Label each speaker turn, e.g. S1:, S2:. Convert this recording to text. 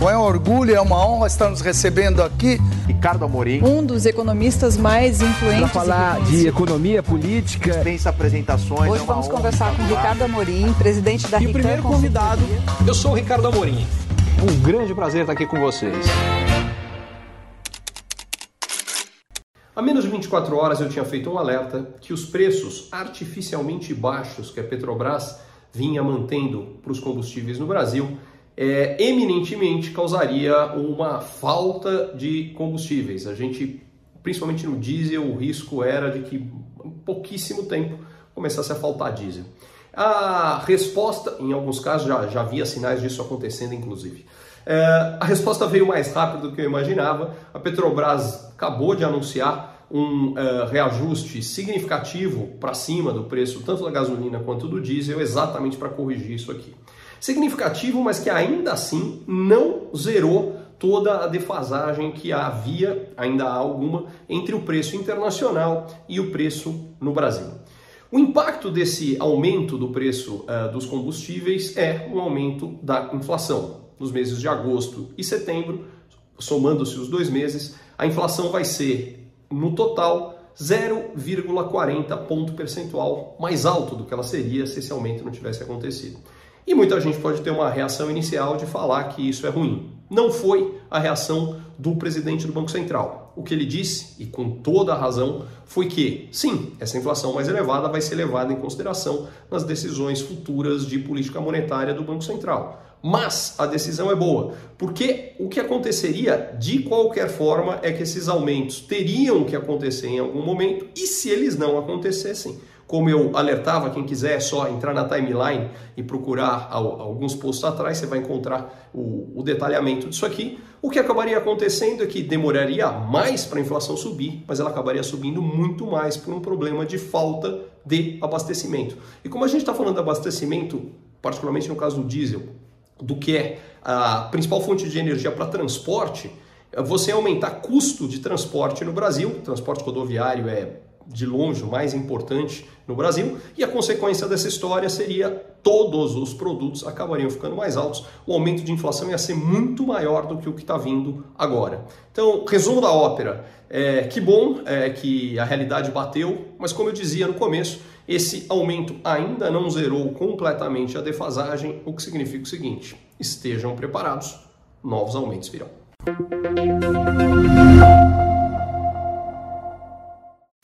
S1: Bom, é um orgulho, é uma honra estar nos recebendo aqui.
S2: Ricardo Amorim.
S3: Um dos economistas mais influentes.
S4: Para falar de economia política.
S2: Dispensa apresentações.
S3: Hoje é vamos conversar com Ricardo Amorim, presidente da
S5: E o primeiro convidado, eu sou o Ricardo Amorim. Um grande prazer estar aqui com vocês. Há menos de 24 horas eu tinha feito um alerta que os preços artificialmente baixos que a Petrobras vinha mantendo para os combustíveis no Brasil é, eminentemente causaria uma falta de combustíveis. A gente, principalmente no diesel, o risco era de que em pouquíssimo tempo começasse a faltar diesel. A resposta, em alguns casos já, já havia sinais disso acontecendo, inclusive. É, a resposta veio mais rápido do que eu imaginava. A Petrobras acabou de anunciar um uh, reajuste significativo para cima do preço tanto da gasolina quanto do diesel, exatamente para corrigir isso aqui significativo, mas que ainda assim não zerou toda a defasagem que havia, ainda há alguma, entre o preço internacional e o preço no Brasil. O impacto desse aumento do preço uh, dos combustíveis é um aumento da inflação. Nos meses de agosto e setembro, somando-se os dois meses, a inflação vai ser, no total, 0,40 ponto percentual mais alto do que ela seria se esse aumento não tivesse acontecido. E muita gente pode ter uma reação inicial de falar que isso é ruim. Não foi a reação do presidente do Banco Central. O que ele disse, e com toda a razão, foi que, sim, essa inflação mais elevada vai ser levada em consideração nas decisões futuras de política monetária do Banco Central. Mas a decisão é boa, porque o que aconteceria de qualquer forma é que esses aumentos teriam que acontecer em algum momento, e se eles não acontecessem, como eu alertava, quem quiser é só entrar na timeline e procurar alguns posts atrás, você vai encontrar o, o detalhamento disso aqui. O que acabaria acontecendo é que demoraria mais para a inflação subir, mas ela acabaria subindo muito mais por um problema de falta de abastecimento. E como a gente está falando de abastecimento, particularmente no caso do diesel, do que é a principal fonte de energia para transporte, você aumentar custo de transporte no Brasil, transporte rodoviário é de longe o mais importante no Brasil, e a consequência dessa história seria todos os produtos acabariam ficando mais altos, o aumento de inflação ia ser muito maior do que o que está vindo agora. Então, resumo da ópera, é, que bom é, que a realidade bateu, mas como eu dizia no começo, esse aumento ainda não zerou completamente a defasagem, o que significa o seguinte, estejam preparados, novos aumentos virão.